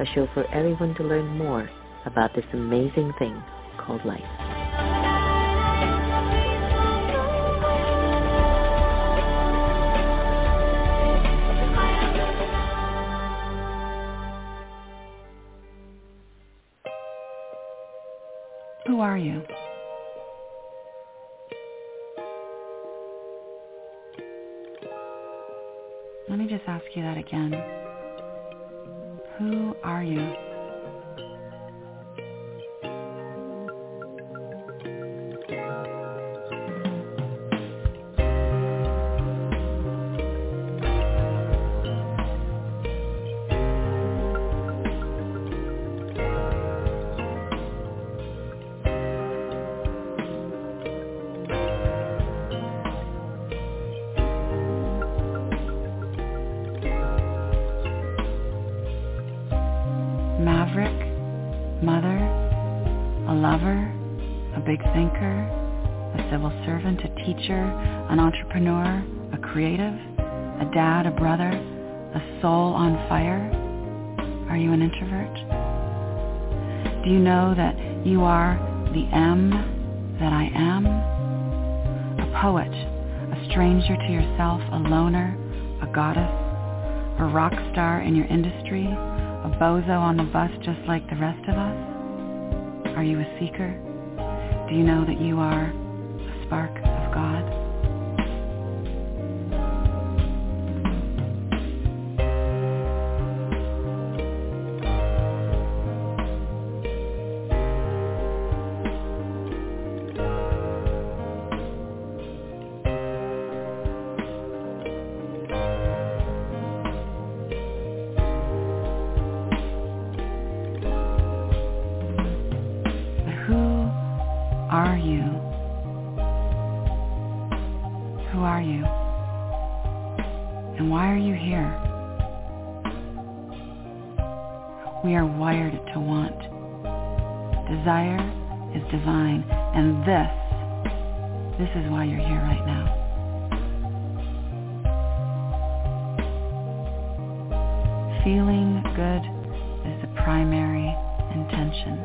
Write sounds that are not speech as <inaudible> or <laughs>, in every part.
a show for everyone to learn more about this amazing thing called life. Who are you? Let me just ask you that again. Who are you? An entrepreneur, a creative, a dad, a brother, a soul on fire? Are you an introvert? Do you know that you are the M that I am? A poet, a stranger to yourself, a loner, a goddess, a rock star in your industry, a bozo on the bus just like the rest of us? Are you a seeker? Do you know that you are a spark Feeling good is the primary intention.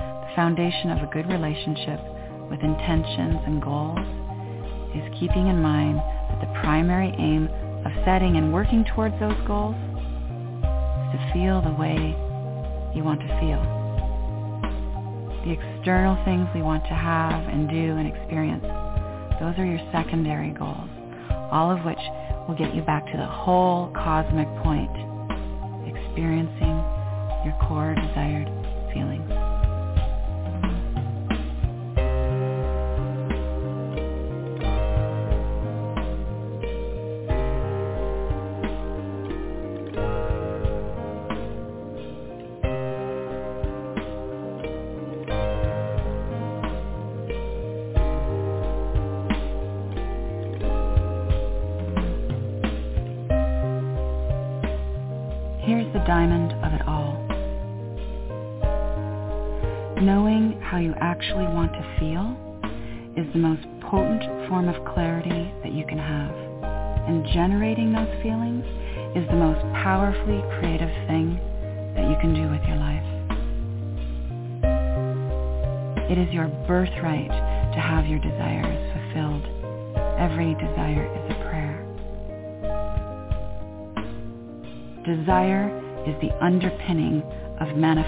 The foundation of a good relationship with intentions and goals is keeping in mind that the primary aim of setting and working towards those goals is to feel the way you want to feel. The external things we want to have and do and experience, those are your secondary goals, all of which will get you back to the whole cosmic point, experiencing your core desired feelings.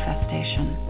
Manifestation.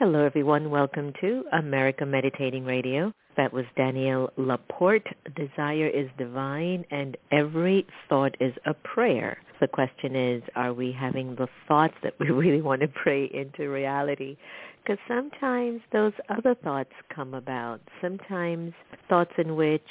Hello, everyone. Welcome to America Meditating Radio. That was Danielle LaPorte. Desire is divine and every thought is a prayer. The question is, are we having the thoughts that we <laughs> really want to pray into reality? Because sometimes those other thoughts come about. Sometimes thoughts in which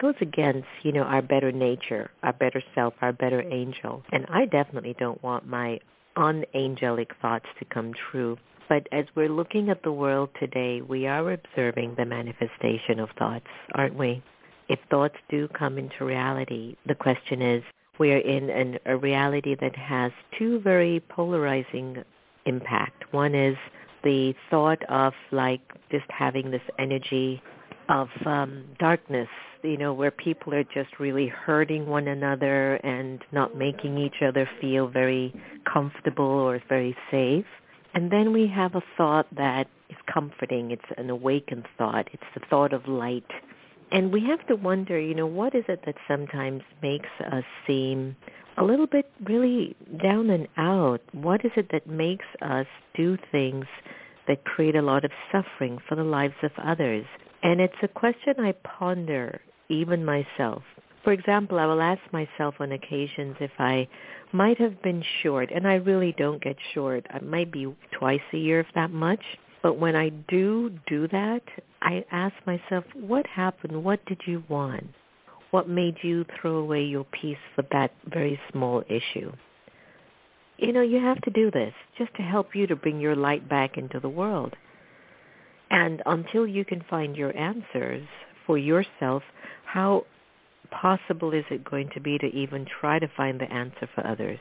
goes against, you know, our better nature, our better self, our better angel. And I definitely don't want my unangelic thoughts to come true. But as we're looking at the world today, we are observing the manifestation of thoughts, aren't we? If thoughts do come into reality, the question is, we are in an, a reality that has two very polarizing impact. One is the thought of like just having this energy of um, darkness, you know, where people are just really hurting one another and not making each other feel very comfortable or very safe. And then we have a thought that is comforting. It's an awakened thought. It's the thought of light. And we have to wonder, you know, what is it that sometimes makes us seem a little bit really down and out? What is it that makes us do things that create a lot of suffering for the lives of others? And it's a question I ponder even myself. For example, I will ask myself on occasions if I might have been short, and I really don't get short. I might be twice a year, if that much. But when I do do that, I ask myself, what happened? What did you want? What made you throw away your peace for that very small issue? You know, you have to do this just to help you to bring your light back into the world. And until you can find your answers for yourself, how possible is it going to be to even try to find the answer for others?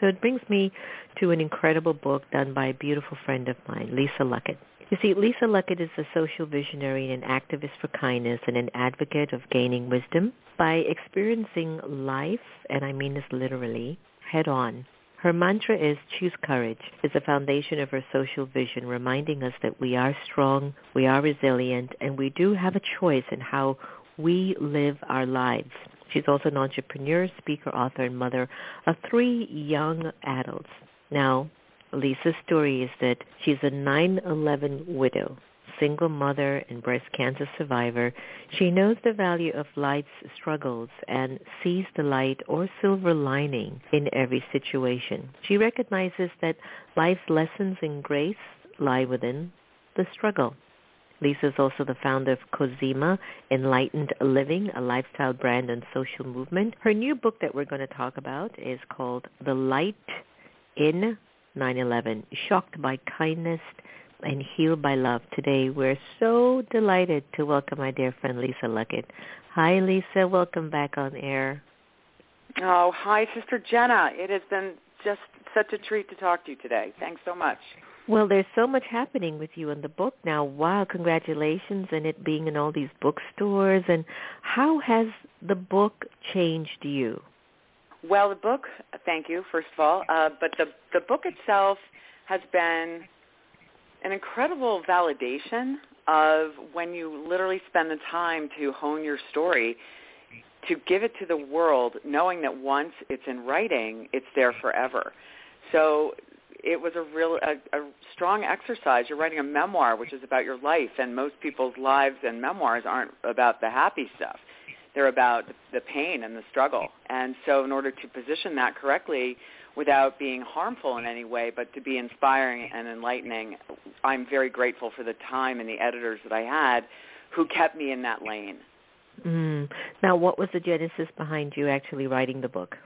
So it brings me to an incredible book done by a beautiful friend of mine, Lisa Luckett. You see, Lisa Luckett is a social visionary and an activist for kindness and an advocate of gaining wisdom by experiencing life, and I mean this literally, head on. Her mantra is choose courage is the foundation of her social vision, reminding us that we are strong, we are resilient, and we do have a choice in how we live our lives. She's also an entrepreneur, speaker, author, and mother of three young adults. Now, Lisa's story is that she's a 9-11 widow, single mother and breast cancer survivor. She knows the value of life's struggles and sees the light or silver lining in every situation. She recognizes that life's lessons and grace lie within the struggle. Lisa is also the founder of Cozmeena, Enlightened Living, a lifestyle brand and social movement. Her new book that we're going to talk about is called The Light in 9-11, Shocked by Kindness and Healed by Love. Today we're so delighted to welcome my dear friend Lisa Luckett. Hi Lisa, welcome back on air. Oh, hi Sister Jenna. It has been just such a treat to talk to you today. Thanks so much. Well, there's so much happening with you in the book now. Wow, congratulations and it being in all these bookstores. And how has the book changed you? Well, the book, thank you, first of all. Uh, but the, the book itself has been an incredible validation of when you literally spend the time to hone your story, to give it to the world, knowing that once it's in writing, it's there forever. So it was a real a, a strong exercise. You're writing a memoir, which is about your life, and most people's lives and memoirs aren't about the happy stuff. They're about the pain and the struggle. And so, in order to position that correctly, without being harmful in any way, but to be inspiring and enlightening, I'm very grateful for the time and the editors that I had, who kept me in that lane. Mm. Now, what was the genesis behind you actually writing the book?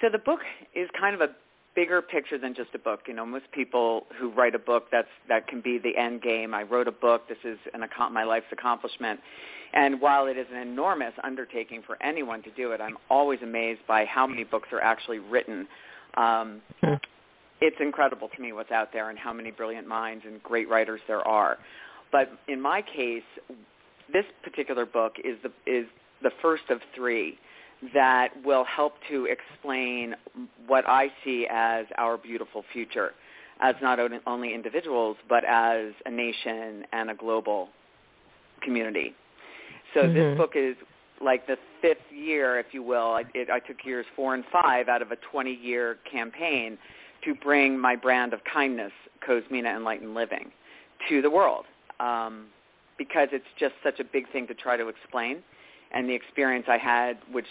So the book is kind of a bigger picture than just a book. You know, most people who write a book, that's that can be the end game. I wrote a book. This is an my life's accomplishment. And while it is an enormous undertaking for anyone to do it, I'm always amazed by how many books are actually written. Um, it's incredible to me what's out there and how many brilliant minds and great writers there are. But in my case, this particular book is the is the first of three that will help to explain what I see as our beautiful future as not only individuals but as a nation and a global community. So mm-hmm. this book is like the fifth year, if you will. I, it, I took years four and five out of a 20-year campaign to bring my brand of kindness, Cozmeena Enlightened Living to the world um, because it's just such a big thing to try to explain. And the experience I had, which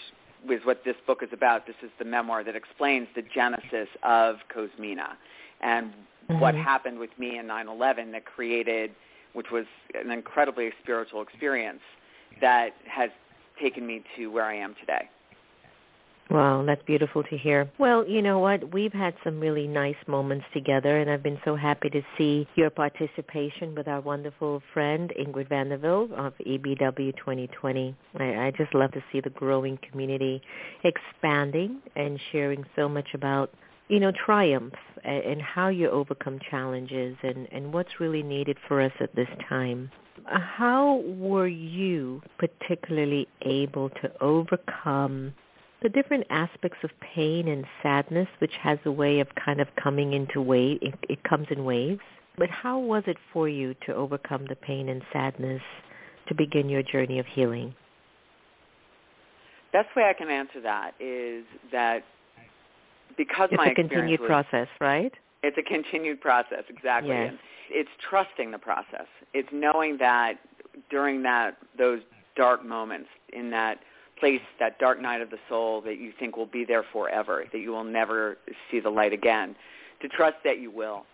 was what this book is about, this is the memoir that explains the genesis of Cozmeena and mm-hmm. what happened with me in 9/11 that created, which was an incredibly spiritual experience that has taken me to where I am today. Wow, that's beautiful to hear. Well, you know what? We've had some really nice moments together, and I've been so happy to see your participation with our wonderful friend Ingrid Vanderveldt of EBW 2020. I, I just love to see the growing community expanding and sharing so much about you know, triumph and how you overcome challenges and, and what's really needed for us at this time. How were you particularly able to overcome the different aspects of pain and sadness, which has a way of kind of coming into wave, it, it comes in waves. But how was it for you to overcome the pain and sadness to begin your journey of healing? Best way I can answer that is that because it's my a continued was, process, right? It's a continued process, exactly. Yes. It's trusting the process. It's knowing that during that those dark moments in that place, that dark night of the soul that you think will be there forever, that you will never see the light again, to trust that you will.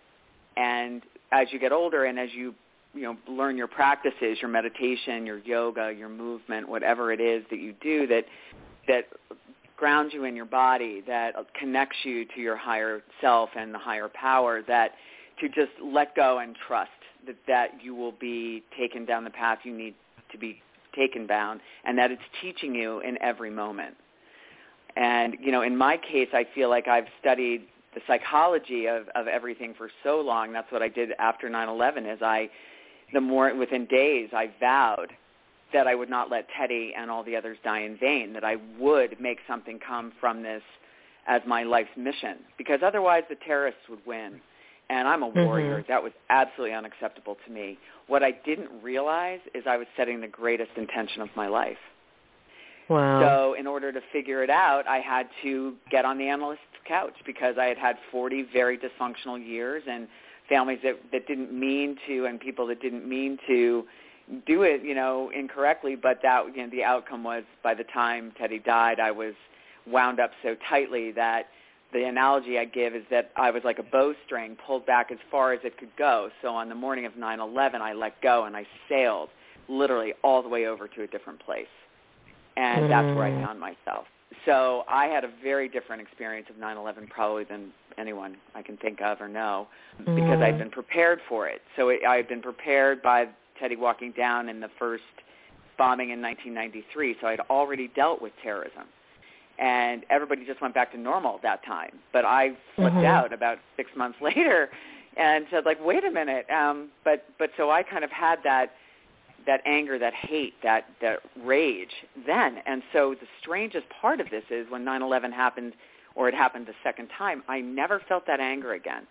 And as you get older and as you you know learn your practices, your meditation, your yoga, your movement, whatever it is that you do that that grounds you in your body, that connects you to your higher self and the higher power, that to just let go and trust that that you will be taken down the path you need to be taken down and that it's teaching you in every moment. And, you know, in my case, I feel like I've studied the psychology of, of everything for so long. That's what I did after 9-11 is I, the more, within days, I vowed that I would not let Teddy and all the others die in vain, that I would make something come from this as my life's mission, because otherwise the terrorists would win and I'm a warrior. Mm-hmm. That was absolutely unacceptable to me. What I didn't realize is I was setting the greatest intention of my life. Wow. So in order to figure it out, I had to get on the analyst's couch because I had had 40 very dysfunctional years and families that, that didn't mean to and people that didn't mean to do it, you know, incorrectly, but that you know, the outcome was by the time Teddy died, I was wound up so tightly that the analogy I give is that I was like a bowstring pulled back as far as it could go. So on the morning of 9/11, I let go and I sailed literally all the way over to a different place, and mm. that's where I mm. found myself. So I had a very different experience of 9/11 probably than anyone I can think of or know, mm. because I'd been prepared for it. So it, I had been prepared by Teddy walking down in the first bombing in 1993. So I'd already dealt with terrorism and everybody just went back to normal at that time. But I flipped mm-hmm. out about six months <laughs> later and said like, wait a minute. Um, but but so I kind of had that that anger, that hate, that that rage then. And so the strangest part of this is when 9/11 happened, or it happened the second time, I never felt that anger again,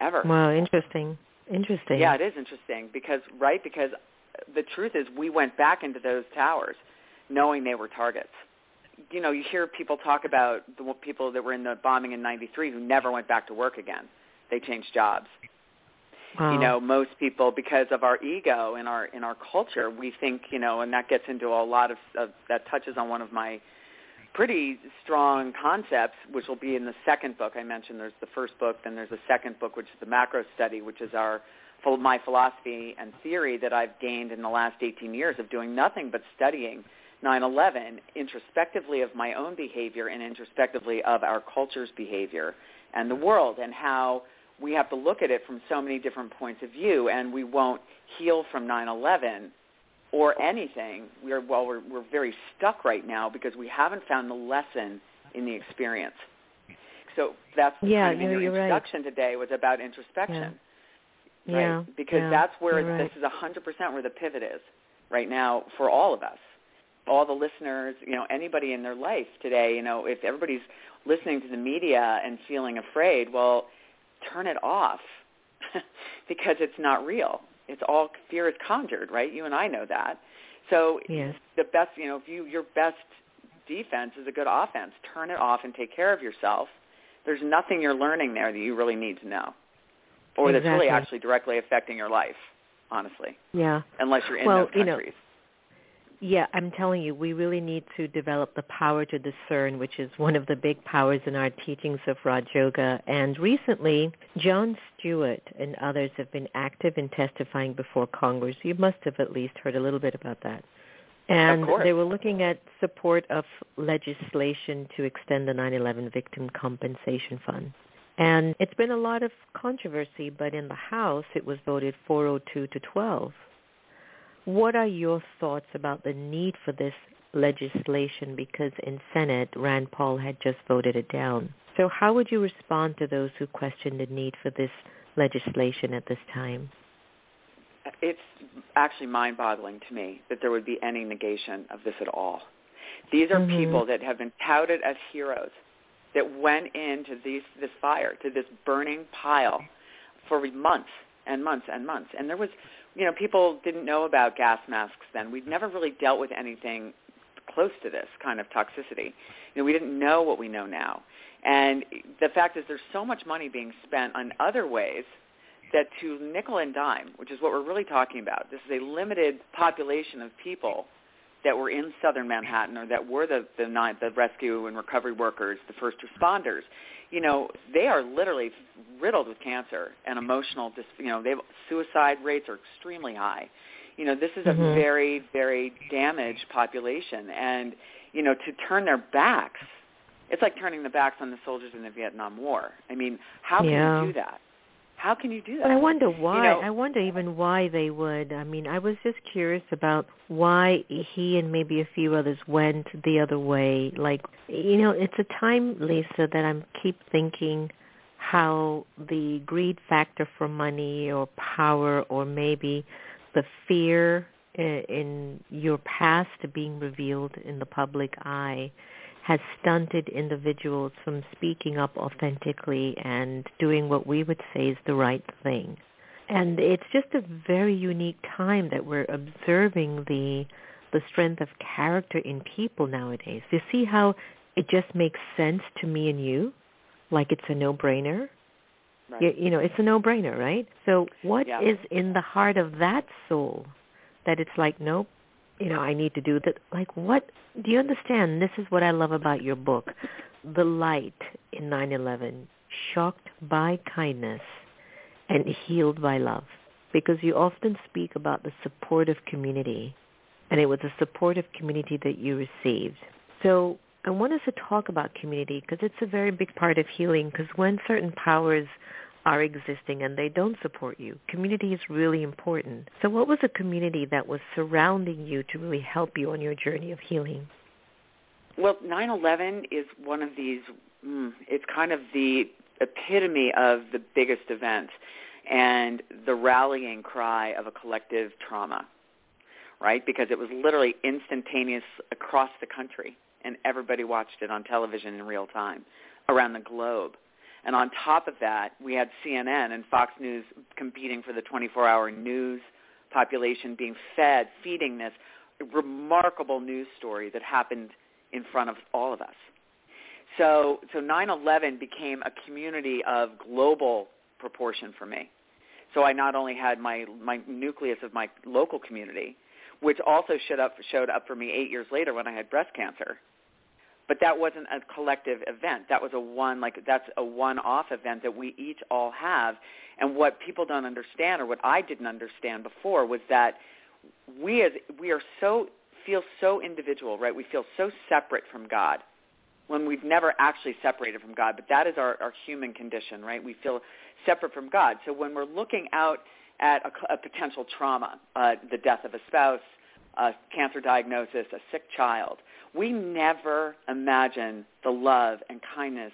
ever. Wow, interesting. Interesting. Yeah, it is interesting because right because the truth is we went back into those towers knowing they were targets you know, you hear people talk about the people that were in the bombing in 93 who never went back to work again. They changed jobs. Wow. You know, most people because of our ego in our in our culture, we think, you know, and that gets into a lot of, of that touches on one of my pretty strong concepts, which will be in the second book I mentioned. There's the first book, then there's a second book, which is the macro study, which is our full my philosophy and theory that I've gained in the last 18 years of doing nothing but studying 9/11 introspectively of my own behavior and introspectively of our culture's behavior and the world and how we have to look at it from so many different points of view and we won't heal from 9/11 or anything. We're well we're we're very stuck right now because we haven't found the lesson in the experience. So that's yeah, kind of no, your introduction right. today was about introspection. Yeah. Right? Yeah, because yeah, that's where right. this is 100% where the pivot is right now for all of us all the listeners, you know, anybody in their life today, you know, if everybody's listening to the media and feeling afraid, well, turn it off <laughs> because it's not real. It's all fear is conjured, right? You and I know that. So yes. the best, you know, if you your best defense is a good offense. Turn it off and take care of yourself. There's nothing you're learning there that you really need to know. or exactly. that's really actually directly affecting your life, honestly. Yeah. Unless you're in well, those countries. You know, yeah, I'm telling you, we really need to develop the power to discern, which is one of the big powers in our teachings of Raj Yoga. And recently, Jon Stewart and others have been active in testifying before Congress. You must have at least heard a little bit about that. And they were looking at support of legislation to extend the 9/11 Victim Compensation Fund. And it's been a lot of controversy, but in the House it was voted 402 to 12 what are your thoughts about the need for this legislation? Because in Senate, Rand Paul had just voted it down. So how would you respond to those who question the need for this legislation at this time? It's actually mind-boggling to me that there would be any negation of this at all. These are mm-hmm. people that have been touted as heroes that went into these, this fire, to this burning pile for months and months and months. And there was you know, people didn't know about gas masks then. We'd never really dealt with anything close to this kind of toxicity. You know, we didn't know what we know now. And the fact is there's so much money being spent on other ways that to nickel and dime, which is what we're really talking about, this is a limited population of people that were in southern Manhattan or that were the, the, the rescue and recovery workers, the first responders you know, they are literally riddled with cancer and emotional, dis, you know, they have suicide rates are extremely high. You know, this is mm-hmm. a very, very damaged population, and you know, to turn their backs, it's like turning the backs on the soldiers in the Vietnam War. I mean, how can yeah. you do that? How can you do that? But I wonder why. You know, I wonder even why they would. I mean, I was just curious about why he and maybe a few others went the other way. Like, you know, it's a time, Lisa, that I'm keep thinking how the greed factor for money or power or maybe the fear eh, in your past being revealed in the public eye has stunted individuals from speaking up authentically and doing what we would say is the right thing. And it's just a very unique time that we're observing the the strength of character in people nowadays. You see how it just makes sense to me and you, like it's a no-brainer. Right. You, you know, it's a no-brainer, right? So what yeah. is in the heart of that soul that it's like, nope, you know, I need to do that. Like, what do you understand? This is what I love about your book, the light in 9/11, shocked by kindness and healed by love, because you often speak about the supportive community, and it was a supportive community that you received. So I want us to talk about community because it's a very big part of healing. Because when certain powers are existing and they don't support you. Community is really important. So what was a community that was surrounding you to really help you on your journey of healing? Well, 9/11 is one of these mm, it's kind of the epitome of the biggest event and the rallying cry of a collective trauma. Right? Because it was literally instantaneous across the country and everybody watched it on television in real time around the globe. And on top of that, we had CNN and Fox News competing for the 24-hour news population being fed, feeding this remarkable news story that happened in front of all of us. So, so 9/11 became a community of global proportion for me. So I not only had my my nucleus of my local community, which also showed up showed up for me eight years later when I had breast cancer but that wasn't a collective event. That was a one like that's a one-off event that we each all have. And what people don't understand, or what I didn't understand before, was that we as we are so feel so individual, right? We feel so separate from God when we've never actually separated from God. But that is our, our human condition, right? We feel separate from God. So when we're looking out at a, a potential trauma, uh, the death of a spouse, a cancer diagnosis, a sick child, we never imagine the love and kindness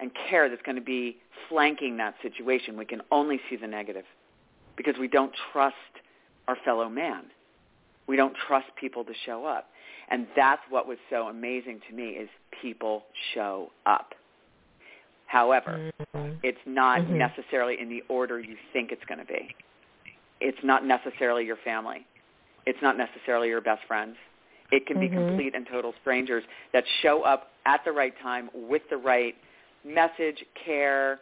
and care that's going to be flanking that situation. We can only see the negative because we don't trust our fellow man. We don't trust people to show up. And that's what was so amazing to me is people show up. However, mm-hmm. it's not mm-hmm. necessarily in the order you think it's going to be. It's not necessarily your family. It's not necessarily your best friends. It can mm-hmm. be complete and total strangers that show up at the right time with the right message, care,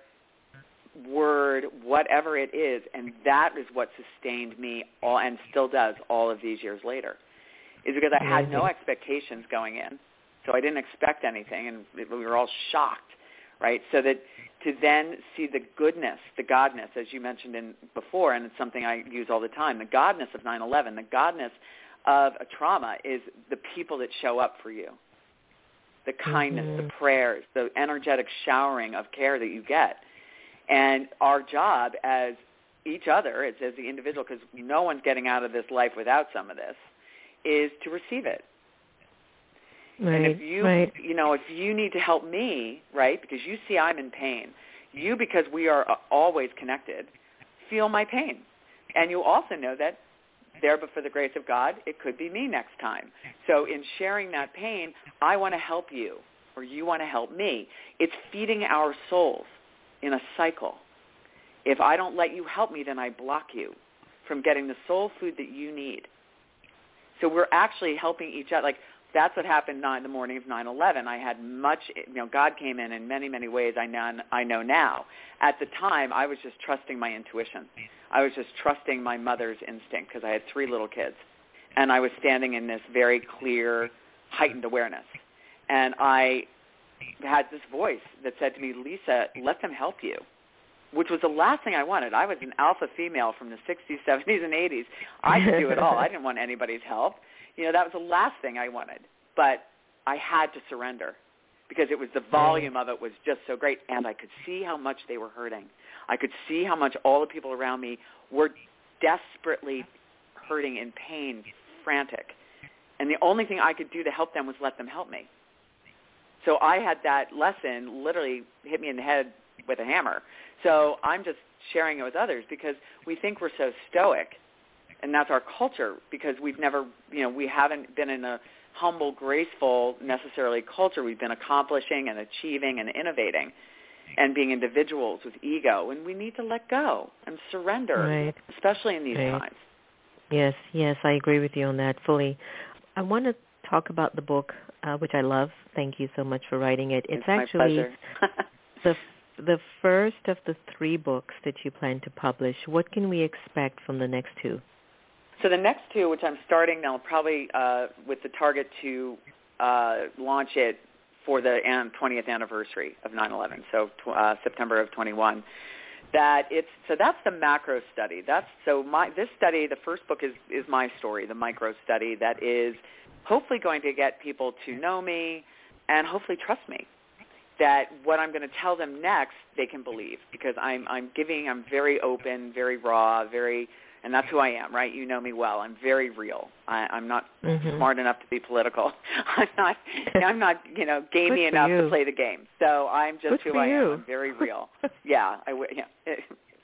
word, whatever it is, and that is what sustained me all and still does all of these years later. Is because I had no expectations going in, so I didn't expect anything, and we were all shocked, right? So that to then see the goodness, the godness, as you mentioned in before, and it's something I use all the time, the godness of 9/11, the godness of a trauma is the people that show up for you, the kindness, mm-hmm. the prayers, the energetic showering of care that you get and our job as each other, as, as the individual, because no one's getting out of this life without some of this, is to receive it. Right, and if you, right. you know, if you need to help me, right, because you see I'm in pain, you, because we are always connected, feel my pain. And you also know that there, but for the grace of God, it could be me next time. So in sharing that pain, I want to help you, or you want to help me. It's feeding our souls in a cycle. If I don't let you help me, then I block you from getting the soul food that you need. So we're actually helping each other. Like that's what happened on the morning of 9/11. I had much, you know, God came in in many, many ways. I know, I know now. At the time, I was just trusting my intuition. I was just trusting my mother's instinct because I had three little kids, and I was standing in this very clear, heightened awareness. And I had this voice that said to me, Lisa, let them help you, which was the last thing I wanted. I was an alpha female from the 60s, 70s, and 80s. I could do it all. I didn't want anybody's help. You know, that was the last thing I wanted. But I had to surrender because it was the volume of it was just so great, and I could see how much they were hurting. I could see how much all the people around me were desperately hurting in pain, frantic. And the only thing I could do to help them was let them help me. So I had that lesson literally hit me in the head with a hammer. So I'm just sharing it with others because we think we're so stoic, and that's our culture because we've never, you know, we haven't been in a humble, graceful necessarily culture. We've been accomplishing and achieving and innovating and being individuals with ego, and we need to let go and surrender, right. especially in these right. times. Yes, yes, I agree with you on that fully. I want to talk about the book, uh, which I love. Thank you so much for writing it. It's, it's actually <laughs> the the first of the three books that you plan to publish. What can we expect from the next two? So the next two, which I'm starting now, probably uh, with the target to uh, launch it for the 20th anniversary of 9/11, so uh, September of 21. That it's so that's the macro study. That's so my this study. The first book is is my story, the micro study that is hopefully going to get people to know me and hopefully trust me that what I'm going to tell them next they can believe because I'm I'm giving I'm very open, very raw, very and that's who I am, right? You know me well. I'm very real. I, I'm not mm-hmm. smart enough to be political. <laughs> I'm not. <laughs> I'm not. You know, gamey enough you. to play the game. So I'm just Good who I you. am. I'm very <laughs> real. yeah. I. Yeah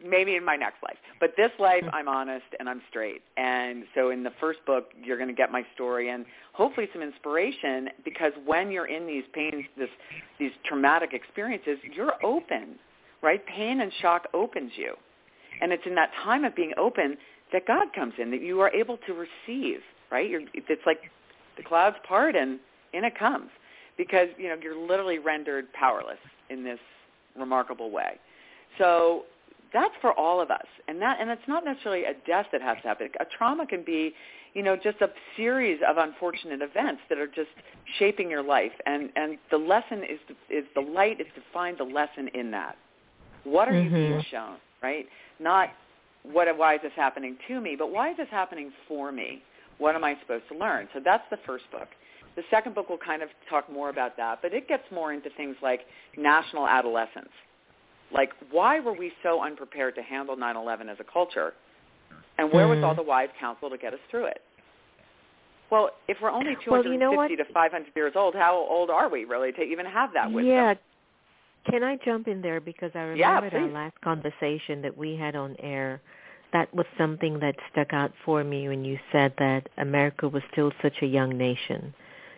maybe in my next life. But this life. I'm honest and I'm straight. And so in the first book, you're going to get my story and hopefully some inspiration because when you're in these pains, this, these traumatic experiences, you're open, right? Pain and shock opens you. And it's in that time of being open that God comes in, that you are able to receive, right? You're, it's like the clouds part and in it comes because, you know, you're literally rendered powerless in this remarkable way. So that's for all of us. And that and it's not necessarily a death that has to happen. A trauma can be, you know, just a series of unfortunate events that are just shaping your life. And and the lesson is is the light is to find the lesson in that. What are mm-hmm. you being shown, right? Not what why is this happening to me, but why is this happening for me? What am I supposed to learn? So that's the first book. The second book will kind of talk more about that, but it gets more into things like national adolescence like, why were we so unprepared to handle 9/11 as a culture? And where mm. was all the wise counsel to get us through it? Well, if we're only 250 well, you know to 500 years old, how old are we really to even have that wisdom? Yeah. Can I jump in there because I yeah, remember our last conversation that we had on air. That was something that stuck out for me when you said that America was still such a young nation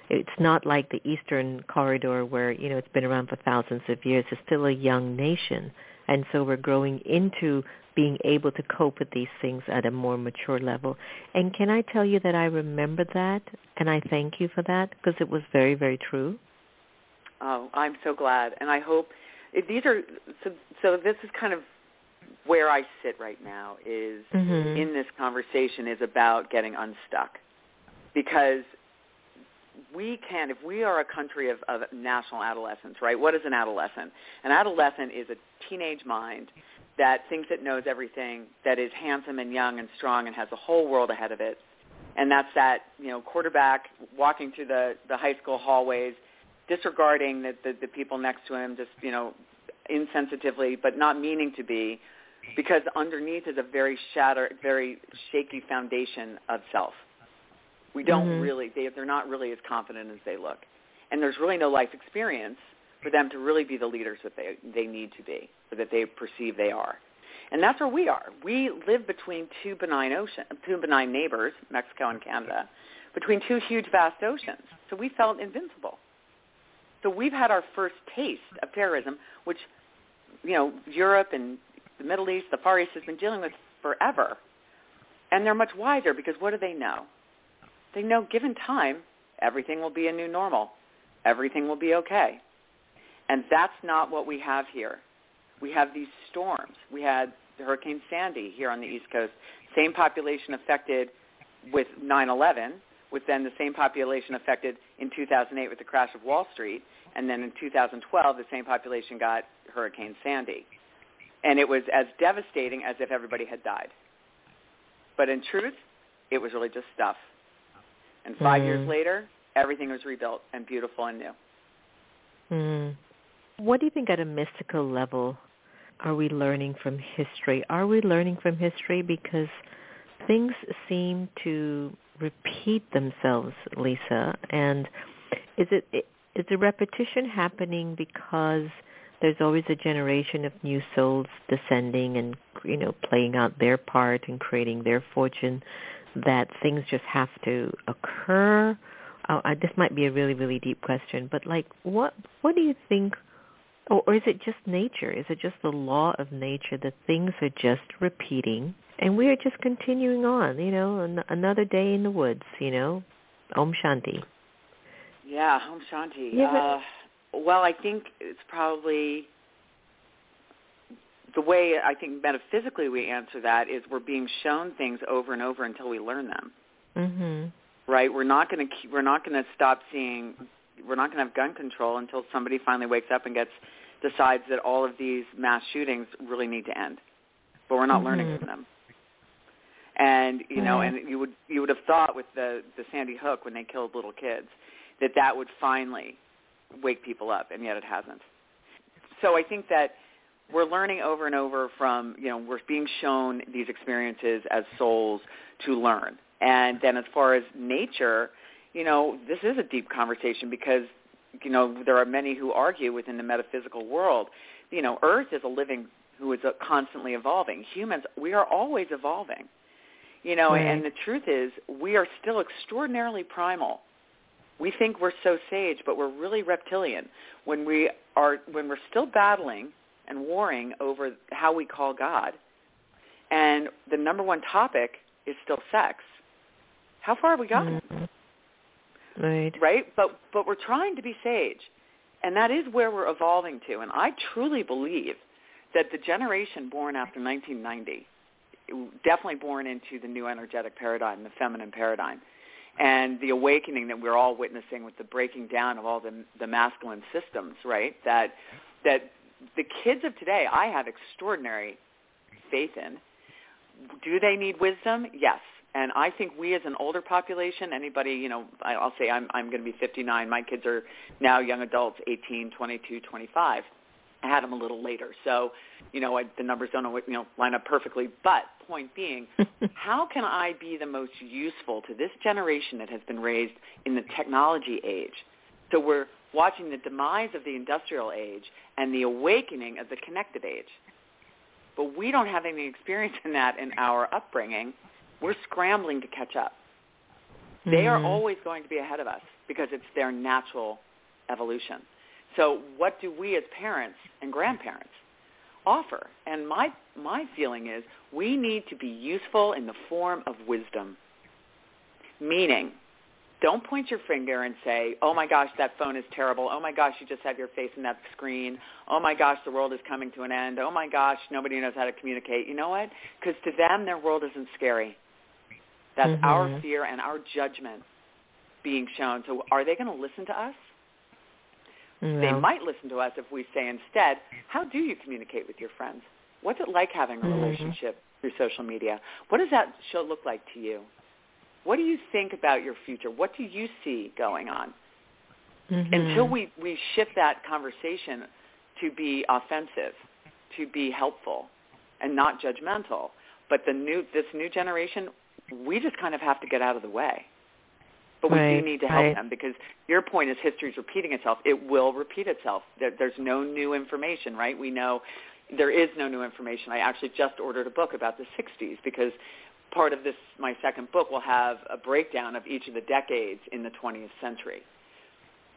it's not like the Eastern Corridor where, you know, it's been around for thousands of years. It's still a young nation. And so we're growing into being able to cope with these things at a more mature level. And can I tell you that I remember that and I thank you for that because it was very, very true. Oh, I'm so glad. And I hope these are so so this is kind of where I sit right now is mm-hmm. in this conversation is about getting unstuck because we can, if we are a country of, of national adolescence, right? What is an adolescent? An adolescent is a teenage mind that thinks it knows everything, that is handsome and young and strong and has a whole world ahead of it. And that's that, you know, quarterback walking through the, the high school hallways, disregarding the, the, the people next to him, just, you know, insensitively, but not meaning to be, because underneath is a very shatter, very shaky foundation of self. We don't mm-hmm. really, they, they're not really as confident as they look. And there's really no life experience for them to really be the leaders that they, they need to be, or that they perceive they are. And that's where we are. We live between two benign ocean, two benign neighbors, Mexico and Canada, between two huge vast oceans. So we felt invincible. So we've had our first taste of terrorism, which, you know, Europe and the Middle East, the Far East has been dealing with forever. And they're much wiser because what do they know? They know given time, everything will be a new normal. Everything will be okay. And that's not what we have here. We have these storms. We had Hurricane Sandy here on the East Coast, same population affected with 9/11, with then the same population affected in 2008 with the crash of Wall Street, and then in 2012 the same population got Hurricane Sandy. And it was as devastating as if everybody had died. But in truth, it was really just stuff. And 5 mm. years later, everything was rebuilt and beautiful and new. Mm. What do you think at a mystical level are we learning from history? Are we learning from history because things seem to repeat themselves, Lisa? And is it is the repetition happening because there's always a generation of new souls descending and you know playing out their part and creating their fortune that things just have to occur? Uh, this might be a really really deep question but like what what do you think or, or is it just nature? Is it just the law of nature that things are just repeating and we are just continuing on you know an- another day in the woods you know om shanti yeah om shanti yeah. Uh, well, I think it's probably the way I think metaphysically we answer that is we're being shown things over and over until we learn them. Mm-hmm. Right? We're not going to we're not going to stop seeing we're not going to have gun control until somebody finally wakes up and gets decides that all of these mass shootings really need to end. But we're not mm-hmm. learning from them. And you know, and you would you would have thought with the the Sandy Hook when they killed little kids that that would finally wake people up, and yet it hasn't. So I think that we're learning over and over from, you know, we're being shown these experiences as souls to learn. And then as far as nature, you know, this is a deep conversation because, you know, there are many who argue within the metaphysical world, you know, Earth is a living who is constantly evolving. Humans, we are always evolving. You know, right. and the truth is we are still extraordinarily primal we think we're so sage, but we're really reptilian. When we are, when we're still battling and warring over how we call God, and the number one topic is still sex. How far have we gotten? Mm-hmm. Right. Right. But but we're trying to be sage, and that is where we're evolving to. And I truly believe that the generation born after 1990, definitely born into the new energetic paradigm, the feminine paradigm, and the awakening that we're all witnessing with the breaking down of all the, the masculine systems, right? That that the kids of today, I have extraordinary faith in. Do they need wisdom? Yes. And I think we as an older population, anybody, you know, I'll say I'm, I'm going to be 59. My kids are now young adults, 18, 22, 25. I had them a little later. So, you know, I, the numbers don't you know, line up perfectly. But point being, <laughs> how can I be the most useful to this generation that has been raised in the technology age? So we're watching the demise of the industrial age and the awakening of the connected age. But we don't have any experience in that in our upbringing. We're scrambling to catch up. Mm-hmm. They are mm-hmm. always going to be ahead of us because it's their natural evolution. So what do we as parents and grandparents offer? And my, my feeling is we need to be useful in the form of wisdom, meaning don't point your finger and say, oh my gosh, that phone is terrible. Oh my gosh, you just have your face in that screen. Oh my gosh, the world is coming to an end. Oh my gosh, nobody knows how to communicate. You know what? Because to them, their world isn't scary. That's mm-hmm. our fear and our judgment being shown. So are they going to listen to us? They might listen to us if we say instead, how do you communicate with your friends? What's it like having a mm-hmm. relationship through social media? What does that show look like to you? What do you think about your future? What do you see going on? Mm-hmm. Until we, we shift that conversation to be offensive, to be helpful, and not judgmental. But the new this new generation, we just kind of have to get out of the way. But we right, do need to help right. them because your point is history is repeating itself. It will repeat itself. There, there's no new information, right? We know there is no new information. I actually just ordered a book about the 60s because part of this, my second book, will have a breakdown of each of the decades in the 20th century.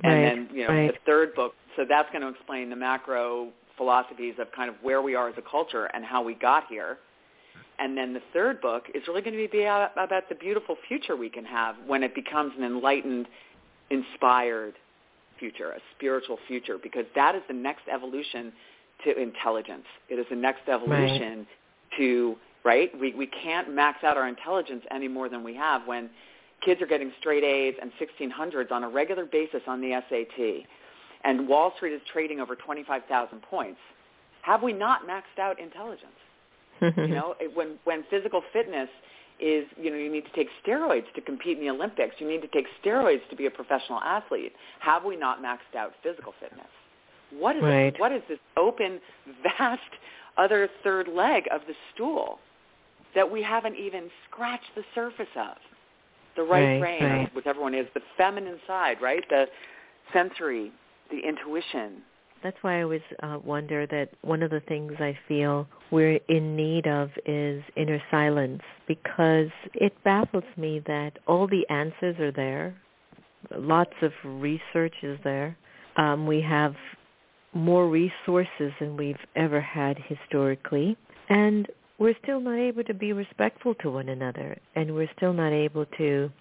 And right, then, you know, the third book, so that's going to explain the macro philosophies of kind of where we are as a culture and how we got here. And then the third book is really going to be about the beautiful future we can have when it becomes an enlightened, inspired future, a spiritual future, because that is the next evolution to intelligence. It is the next evolution right. to right? We we can't max out our intelligence any more than we have when kids are getting straight A's and 1600s on a regular basis on the SAT, and Wall Street is trading over 25,000 points. Have we not maxed out intelligence? Mm-hmm. you know, when when physical fitness is, you know, you need to take steroids to compete in the Olympics. You need to take steroids to be a professional athlete. Have we not maxed out physical fitness? What is right. what is this open, <laughs> vast other third leg of the stool? that we haven't even scratched the surface of. The right, right brain, right. whichever one is, the feminine side, right? The sensory, the intuition. That's why I always uh, wonder that one of the things I feel we're in need of is inner silence because it baffles me that all the answers are there. Lots of research is there. Um, we have more resources than we've ever had historically. And we're still not able to be respectful to one another and we're still not able to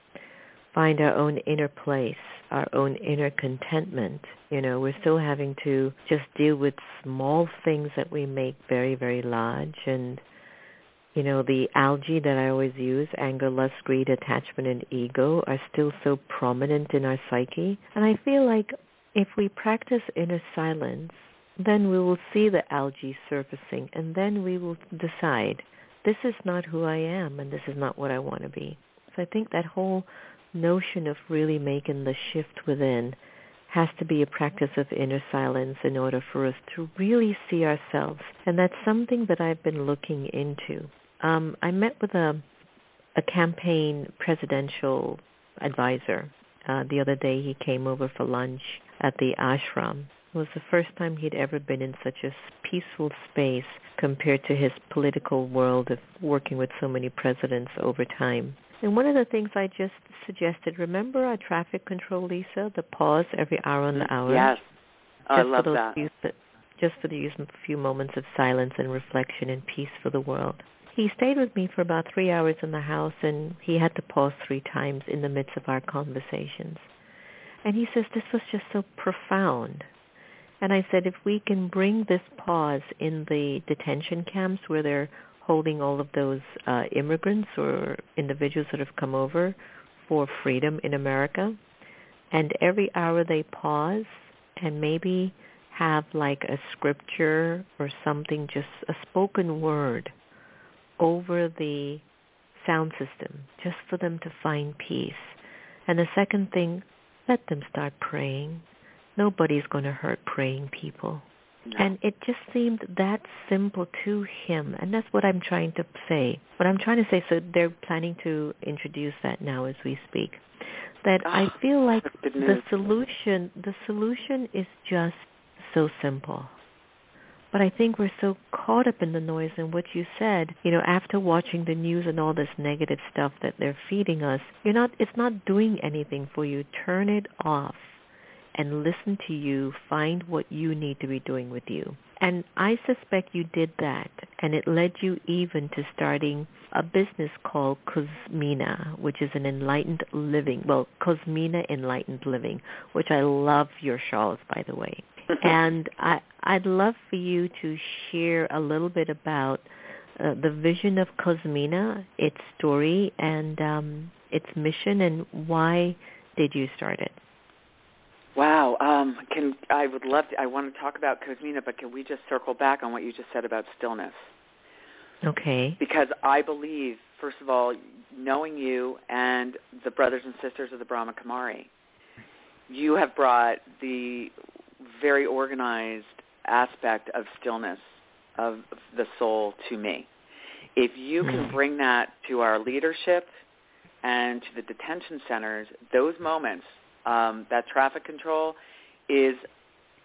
find our own inner place, our own inner contentment. You know, we're still having to just deal with small things that we make very, very large and you know, the algae that I always use, anger, lust, greed, attachment, and ego, are still so prominent in our psyche. And I feel like if we practice inner silence, then we will see the algae surfacing and then we will decide this is not who I am and this is not what I want to be. So I think that whole notion of really making the shift within has to be a practice of inner silence in order for us to really see ourselves. And that's something that I've been looking into. Um, I met with a, a campaign presidential advisor uh, the other day. He came over for lunch at the ashram It was the first time he'd ever been in such a peaceful space compared to his political world of working with so many presidents over time. And one of the things I just suggested, remember our traffic control, Lisa, the pause every hour on the hour? Yes. Oh, I love for that. Few, just for the use of a few moments of silence and reflection and peace for the world. He stayed with me for about three hours in the house, and he had to pause three times in the midst of our conversations. And he says this was just so profound and I said, if we can bring this pause in the detention camps where they're holding all of those uh, immigrants or individuals that have come over for freedom in America, and every hour they pause and maybe have like a scripture or something, just a spoken word over the sound system, just for them to find peace. And the second thing, let them start praying nobody's going to hurt praying people. No. And it just seemed that simple to him. And that's what I'm trying to say. What I'm trying to say, so they're planning to introduce that now as we speak. That oh, I feel like the solution, the solution is just so simple. But I think we're so caught up in the noise and what you said, you know, after watching the news and all this negative stuff that they're feeding us, you're not it's not doing anything for you. Turn it off and listen to you, find what you need to be doing with you. And I suspect you did that, and it led you even to starting a business called Cozmeena, which is an enlightened living. Well, Cozmeena Enlightened Living, which I love your shawls, by the way. <laughs> and I, I'd love for you to share a little bit about uh, the vision of Cozmeena, its story, and um, its mission, and why did you start it? Wow. Um, can I would love to. I want to talk about Cozmeena, but can we just circle back on what you just said about stillness? Okay. Because I believe, first of all, knowing you and the brothers and sisters of the Brahma Kumari, you have brought the very organized aspect of stillness of the soul to me. If you can bring that to our leadership and to the detention centers, those moments, um, that traffic control is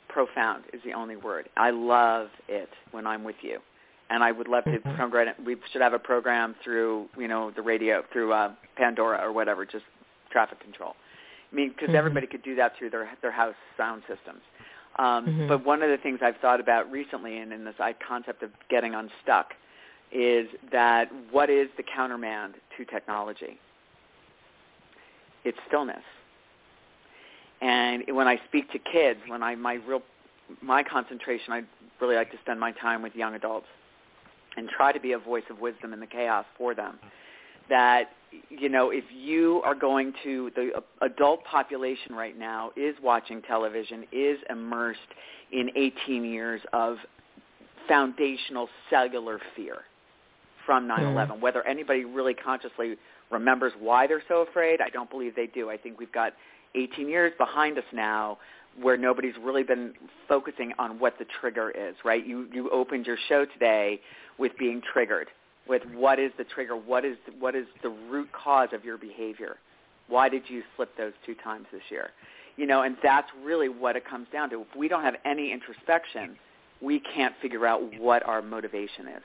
profound is the only word. I love it when I'm with you and I would love to mm-hmm. program. We should have a program through you know the radio through uh, Pandora or whatever, just traffic control. I mean, because mm-hmm. everybody could do that through their their house sound systems. Um, mm-hmm. But one of the things I've thought about recently, and in this concept of getting unstuck, is that what is the countermand to technology? It's stillness. And when I speak to kids, when I my real my concentration, I really like to spend my time with young adults and try to be a voice of wisdom in the chaos for them. That you know, if you are going to the adult population right now is watching television, is immersed in 18 years of foundational cellular fear from 9/11. Mm. Whether anybody really consciously remembers why they're so afraid, I don't believe they do. I think we've got 18 years behind us now where nobody's really been focusing on what the trigger is, right? You you opened your show today with being triggered, with what is the trigger, what is what is the root cause of your behavior? Why did you slip those two times this year? You know, and that's really what it comes down to. If we don't have any introspection, we can't figure out what our motivation is,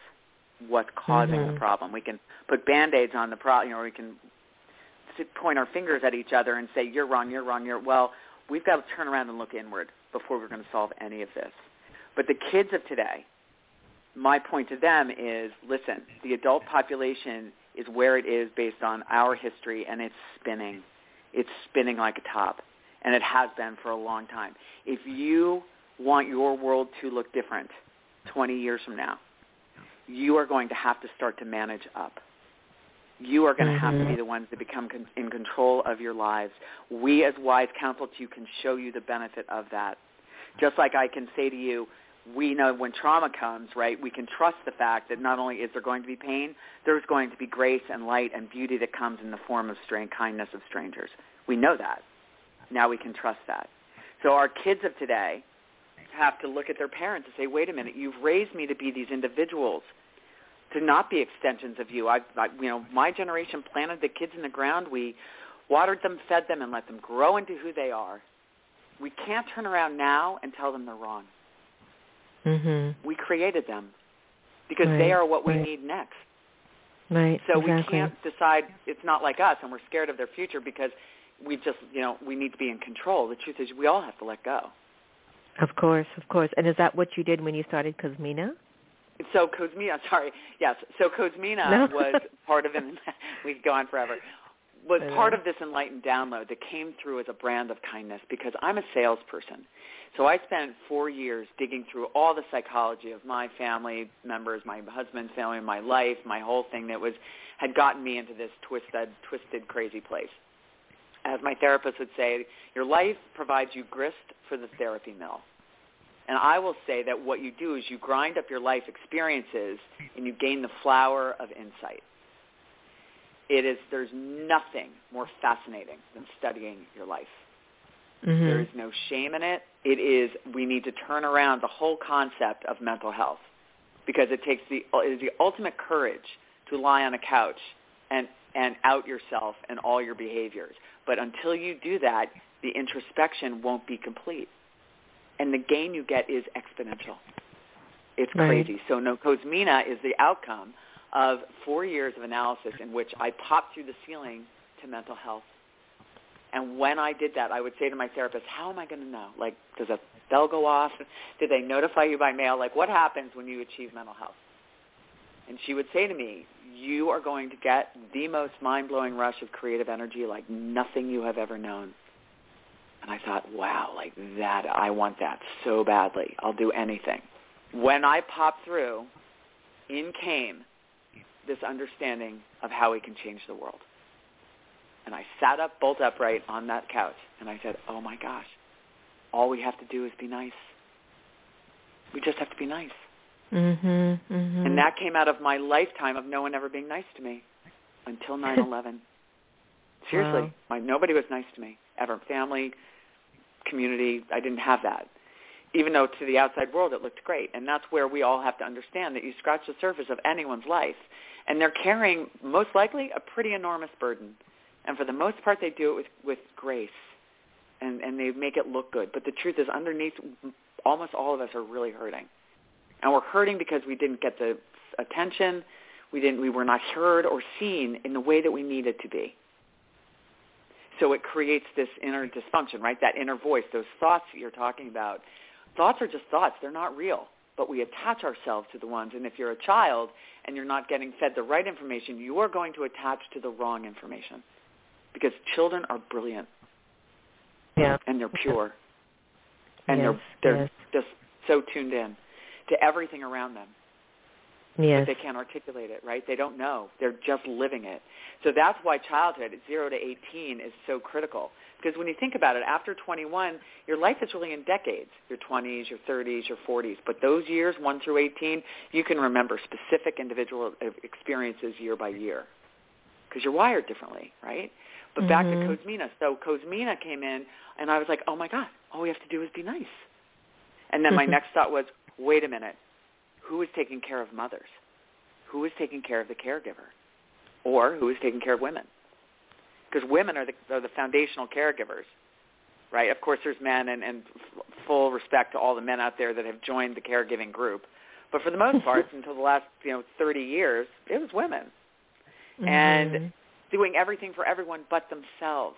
what's causing mm-hmm. the problem. We can put band-aids on the problem, you know, we can point our fingers at each other and say, you're wrong, you're wrong, you're, well, we've got to turn around and look inward before we're going to solve any of this. But the kids of today, my point to them is, listen, the adult population is where it is based on our history, and it's spinning. It's spinning like a top, and it has been for a long time. If you want your world to look different 20 years from now, you are going to have to start to manage up. You are going to have to be mm-hmm. the ones that become con- in control of your lives. We as wise counsel to you can show you the benefit of that. Just like I can say to you, we know when trauma comes, right, we can trust the fact that not only is there going to be pain, there's going to be grace and light and beauty that comes in the form of strange kindness of strangers. We know that. Now we can trust that. So our kids of today have to look at their parents and say, wait a minute, you've raised me to be these individuals, to not be extensions of you. I, I you know, my generation planted the kids in the ground. We watered them, fed them, and let them grow into who they are. We can't turn around now and tell them they're wrong. Mm-hmm. We created them because right. they are what we right. need next. Right. So exactly. we can't decide it's not like us and we're scared of their future because we just, you know, we need to be in control. The truth is we all have to let go. Of course, of course. And is that what you did when you started Cozmeena? So Cozmeena, <laughs> sorry, yes. So Cozmeena no. was <laughs> part of it. We could go on forever was part of this enlightened download that came through as a brand of kindness because I'm a salesperson. So I spent four years digging through all the psychology of my family members, my husband's family, my life, my whole thing that was had gotten me into this twisted, twisted, crazy place. As my therapist would say, your life provides you grist for the therapy mill. And I will say that what you do is you grind up your life experiences and you gain the flower of insight it is there's nothing more fascinating than studying your life. Mm-hmm. There is no shame in it. It is we need to turn around the whole concept of mental health because it takes the it is the ultimate courage to lie on a couch and and out yourself and all your behaviors. But until you do that, the introspection won't be complete. And the gain you get is exponential. It's right. crazy. So no Cozmeena is the outcome of four years of analysis in which I popped through the ceiling to mental health. And when I did that, I would say to my therapist, how am I going to know? Like, does a bell go off? Did they notify you by mail? Like what happens when you achieve mental health? And she would say to me, you are going to get the most mind-blowing rush of creative energy like nothing you have ever known. And I thought, wow, like that, I want that so badly. I'll do anything. When I popped through, in came this understanding of how we can change the world. And I sat up bolt upright on that couch and I said, oh my gosh, all we have to do is be nice. We just have to be nice. Mm-hmm, mm-hmm. And that came out of my lifetime of no one ever being nice to me until 9/11. <laughs> Seriously, wow. my nobody was nice to me ever. Family, community, I didn't have that. Even though to the outside world it looked great, and that's where we all have to understand that you scratch the surface of anyone's life, and they're carrying most likely a pretty enormous burden, and for the most part they do it with with grace, and and they make it look good. But the truth is, underneath, almost all of us are really hurting and we're hurting because we didn't get the attention, we didn't, we were not heard or seen in the way that we needed to be. So it creates this inner dysfunction, right? That inner voice, those thoughts that you're talking about. Thoughts are just thoughts; they're not real, but we attach ourselves to the ones. And if you're a child and you're not getting fed the right information, you are going to attach to the wrong information, because children are brilliant. Yeah. And they're pure. And yes, they're they're yes. just so tuned in to everything around them. Yes. But they can't articulate it, right? They don't know. They're just living it. So that's why childhood, 0 to 18, is so critical. Because when you think about it, after 21, your life is really in decades, your 20s, your 30s, your 40s. But those years, 1 through 18, you can remember specific individual experiences year by year. Because you're wired differently, right? But mm-hmm. back to Mhm. Cozmeena. So Cozmeena came in, and I was like, oh my God, all we have to do is be nice. And then my <laughs> next thought was, wait a minute, who is taking care of mothers? Who is taking care of the caregiver? Or who is taking care of women? Because women are the, are the foundational caregivers, right? Of course, there's men, and, and f- full respect to all the men out there that have joined the caregiving group. But for the most part, <laughs> until the last you know 30 years, it was women, and Mhm. doing everything for everyone but themselves.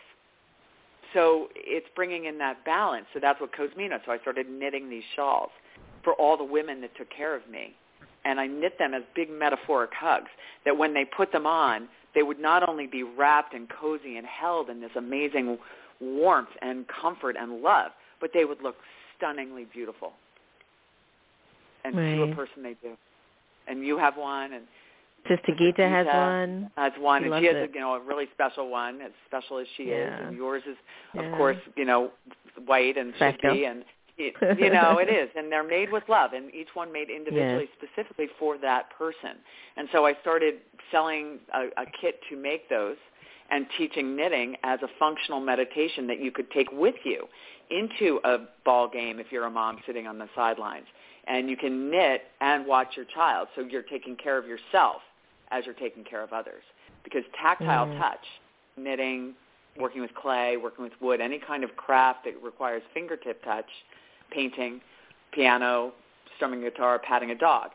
So it's bringing in that balance. So that's what Cozmeena. So I started knitting these shawls for all the women that took care of me. And I knit them as big metaphoric hugs that when they put them on, they would not only be wrapped and cozy and held in this amazing warmth and comfort and love, but they would look stunningly beautiful. And to a person they do. And you have one and Sister Gita has one. has one, She and she has it. a, you know a really special one, as special as she is, and yours is Yeah. of course you know white and Special. be, and it, you know it is, and they're made with love, and each one made individually specifically for that person. And so I started selling a, a kit to make those, and teaching knitting as a functional meditation that you could take with you into a ball game if you're a mom sitting on the sidelines. And you can knit and watch your child. So you're taking care of yourself as you're taking care of others. Because tactile Mm. touch, knitting, working with clay, working with wood, any kind of craft that requires fingertip touch, painting, piano, strumming guitar, patting a dog,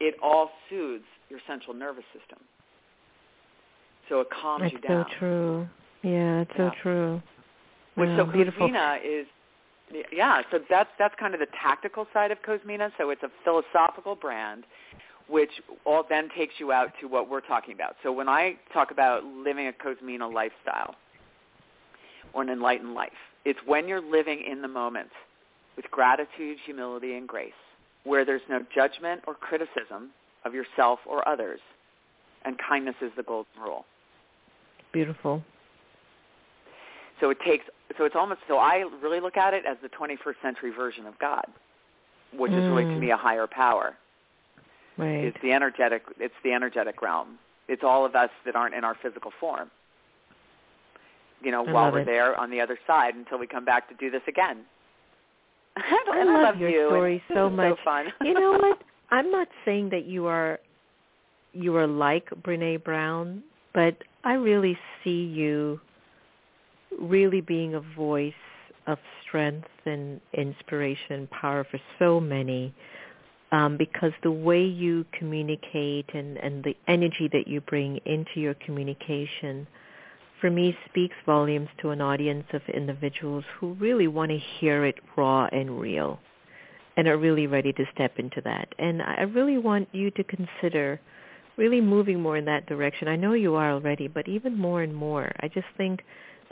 it all soothes your central nervous system. So it calms That's you down. so true. Yeah, it's so true. Which so beautiful. Cozmeena is, yeah. So that's that's kind of the tactical side of Cozmeena. So it's a philosophical brand, which all then takes you out to what we're talking about. So when I talk about living a Cozmeena lifestyle or an enlightened life, it's when you're living in the moment with gratitude, humility, and grace, where there's no judgment or criticism of yourself or others, and kindness is the golden rule. Beautiful. So it takes so it's almost so I really look at it as the 21st century version of God, which is really to Mm. me a higher power. Right. It's the energetic it's the energetic realm. It's all of us that aren't in our physical form. You know, I while we're it. there on the other side until we come back to do this again. <laughs> I I love love your you. story so much. So fun. <laughs> you know what? I'm not saying that you are you are like Brene Brown, but I really see you really being a voice of strength and inspiration and power for so many. Um, because the way you communicate and, and the energy that you bring into your communication for me speaks volumes to an audience of individuals who really want to hear it raw and real and are really ready to step into that. And I really want you to consider really moving more in that direction. I know you are already, but even more and more. I just think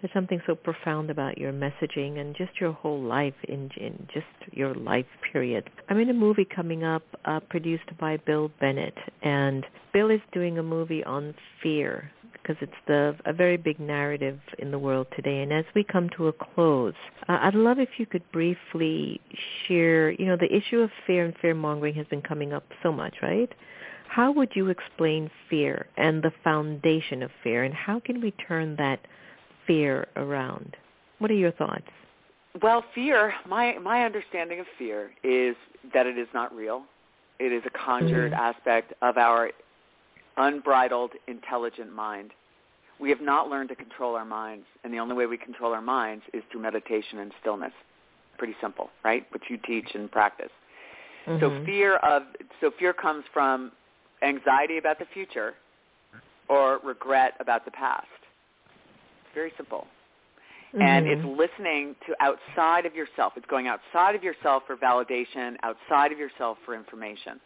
there's something so profound about your messaging and just your whole life in, in just your life period. I'm in a movie coming up uh, produced by Bill Bennett, and Bill is doing a movie on fear because it's the a very big narrative in the world today. And as we come to a close, uh, I'd love if you could briefly share. You know, the issue of fear and fear mongering has been coming up so much, right? How would you explain fear and the foundation of fear, and how can we turn that fear around? What are your thoughts? Well, fear, my my understanding of fear is that it is not real. It is a conjured mm-hmm. aspect of our unbridled, intelligent mind. We have not learned to control our minds, and the only way we control our minds is through meditation and stillness. Pretty simple, right? Which you teach and practice. Mm-hmm. So fear of so fear comes from anxiety about the future or regret about the past. It's very simple. Mm-hmm. And it's listening to outside of yourself. It's going outside of yourself for validation, outside of yourself for information.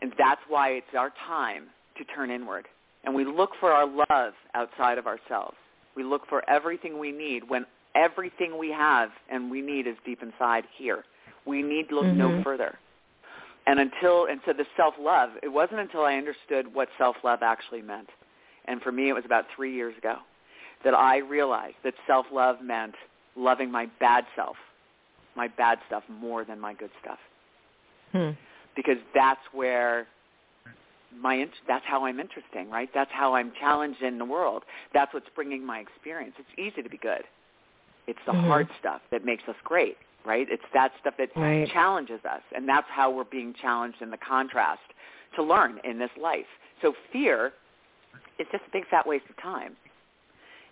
And that's why it's our time to turn inward. And we look for our love outside of ourselves. We look for everything we need when everything we have and we need is deep inside here. We need look mm-hmm. no further. And until and so the self-love, it wasn't until I understood what self-love actually meant. And for me it was about 3 years ago that I realized that self-love meant loving my bad self, my bad stuff more than my good stuff. Hmm. Because that's where my that's how I'm interesting, right? That's how I'm challenged in the world. That's what's bringing my experience. It's easy to be good. It's the mm-hmm. hard stuff that makes us great, right? It's that stuff that right. challenges us, and that's how we're being challenged in the contrast to learn in this life. So fear is just a big fat waste of time.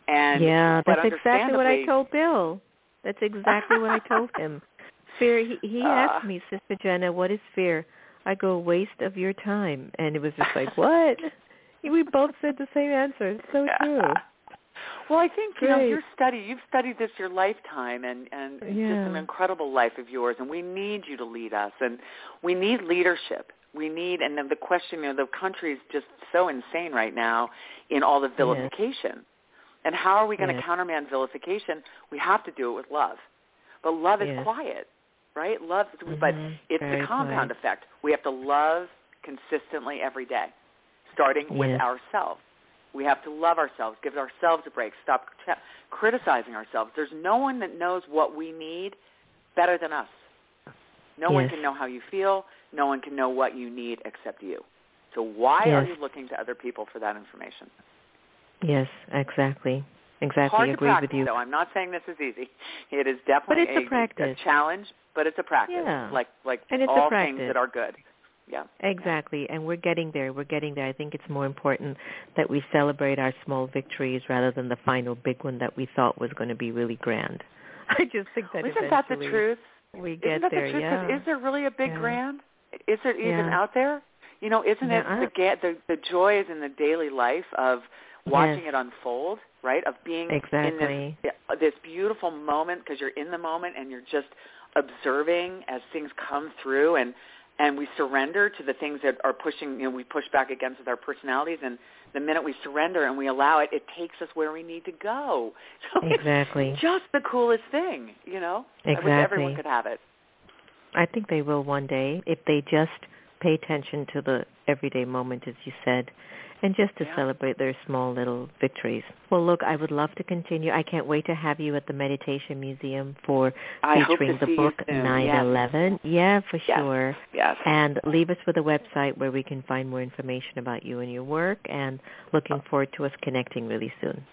And yeah, that's exactly what I told Bill. That's exactly what I told him. <laughs> Fear. He, he uh, asked me, Sister Jenna, what is fear? I go, waste of your time. And it was just like, what? <laughs> we both said the same answer. It's so true. Well, I think you know your study. You've studied this your lifetime, and and it's just an incredible life of yours. And we need you to lead us, and we need leadership. We need, and then the question, you know, the country is just so insane right now in all the vilification. Yes. And how are we going yes. to countermand vilification? We have to do it with love. But love is quiet right? Love, mm-hmm. but it's Very the compound effect. We have to love consistently every day, starting yes. with ourselves. We have to love ourselves, give ourselves a break, stop criticizing ourselves. There's no one that knows what we need better than us. No yes. one can know how you feel. No one can know what you need except you. So why yes. are you looking to other people for that information? Yes, exactly. Exactly, Hard agree practice, with you. Though I'm not saying this is easy. <laughs> It is definitely but it's a, a, practice. a challenge, but it's a practice. Yeah. Like like and it's all a practice. things that are good. Yeah. Exactly. And we're getting there. We're getting there. I think it's more important that we celebrate our small victories rather than the final big one that we thought was going to be really grand. <laughs> I just think that Isn't that the truth? We get isn't that there, the truth? yeah. Is there really a big yeah. grand? Is it even yeah. out there? You know, isn't yeah. it the, the the joy is in the daily life of watching yes. it unfold, right? Of being exactly. in this this beautiful moment because you're in the moment and you're just observing as things come through and and we surrender to the things that are pushing you know we push back against with our personalities and the minute we surrender and we allow it it takes us where we need to go <laughs> so exactly it's just the coolest thing you know exactly I wish everyone could have it i think they will one day if they just pay attention to the everyday moment as you said and just to yeah. celebrate their small little victories. Well, look, I would love to continue. I can't wait to have you at the Meditation Museum for I featuring the book 9/11. Yes. Yeah, for yes. sure. Yes. And leave us with a website where we can find more information about you and your work. And looking uh, forward to us connecting really soon.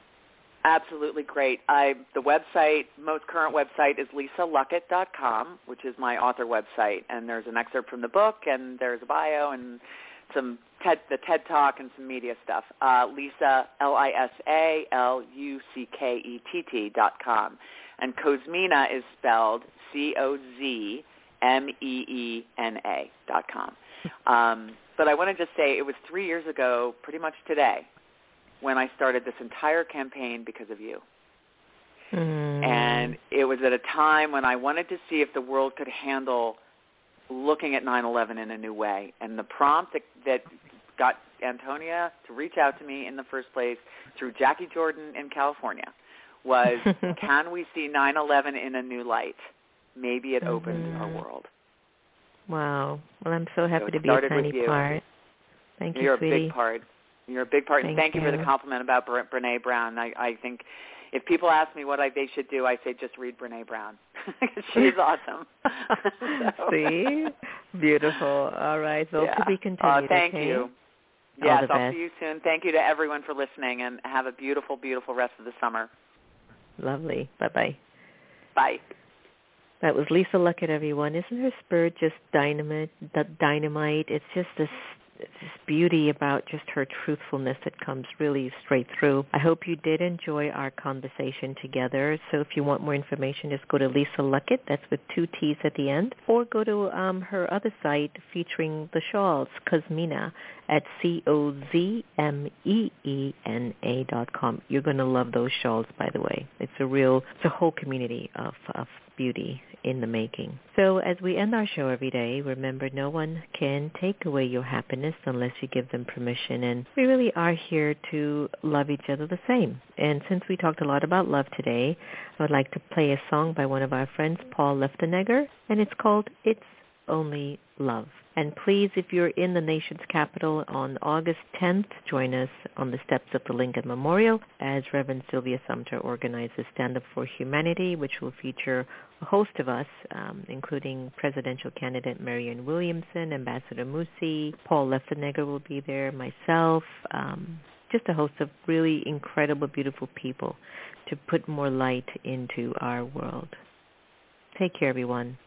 Absolutely great. I the website, most current website is lisaluckett.com, which is my author website, and there's an excerpt from the book, and there's a bio, and some TED, the TED Talk and some media stuff. Uh, Lisa, L-I-S-A-L-U-C-K-E-T-T dot com. And Cozmeena is spelled C-O-Z-M-E-E-N-A dot com. Um, but I want to just say it was three years ago, pretty much today, when I started this entire campaign because of you. Mm. And it was at a time when I wanted to see if the world could handle looking at 9/11 in a new way. And the prompt that, that got Antonia to reach out to me in the first place through Jackie Jordan in California was, <laughs> can we see 9/11 in a new light? Maybe it opens Mhm. our world. Wow. Well, I'm so happy it to be a tiny you. part. Thank you, You're a big part. You're a big part. and Thank thank you for the compliment about Bre- Brene Brown. I, I think if people ask me what I, they should do, I say just read Brene Brown. <laughs> She's awesome. <laughs> So- See? Beautiful. All right. So yeah. to be Uh, continued. thank okay? you. Yes, I'll best. see you soon. Thank you to everyone for listening, and have a beautiful, beautiful rest of the summer. Lovely. Bye-bye. Bye. That was Lisa Luckett, everyone. Isn't her spirit just dynamite? That dynamite. It's just this this beauty about just her truthfulness that comes really straight through. I hope you did enjoy our conversation together. So if you want more information, just go to Lisa Luckett. That's with two T's at the end, or go to um, her other site featuring the shawls, Cozmeena, at c o z m e e n a dot com. You're going to love those shawls, by the way. It's a real, it's a whole community of of beauty in the making. So as we end our show every day, remember no one can take away your happiness unless you give them permission. And we really are here to love each other the same. And since we talked a lot about love today, I would like to play a song by one of our friends, Paul Luftenegger, and it's called It's Only Love. And please, if you're in the nation's capital on August 10th, join us on the steps of the Lincoln Memorial as Reverend Sylvia Sumter organizes Stand Up for Humanity, which will feature a host of us, um, including presidential candidate Marianne Williamson, Ambassador Musi, Paul Luftenegger will be there, myself, um, just a host of really incredible, beautiful people to put more light into our world. Take care, everyone.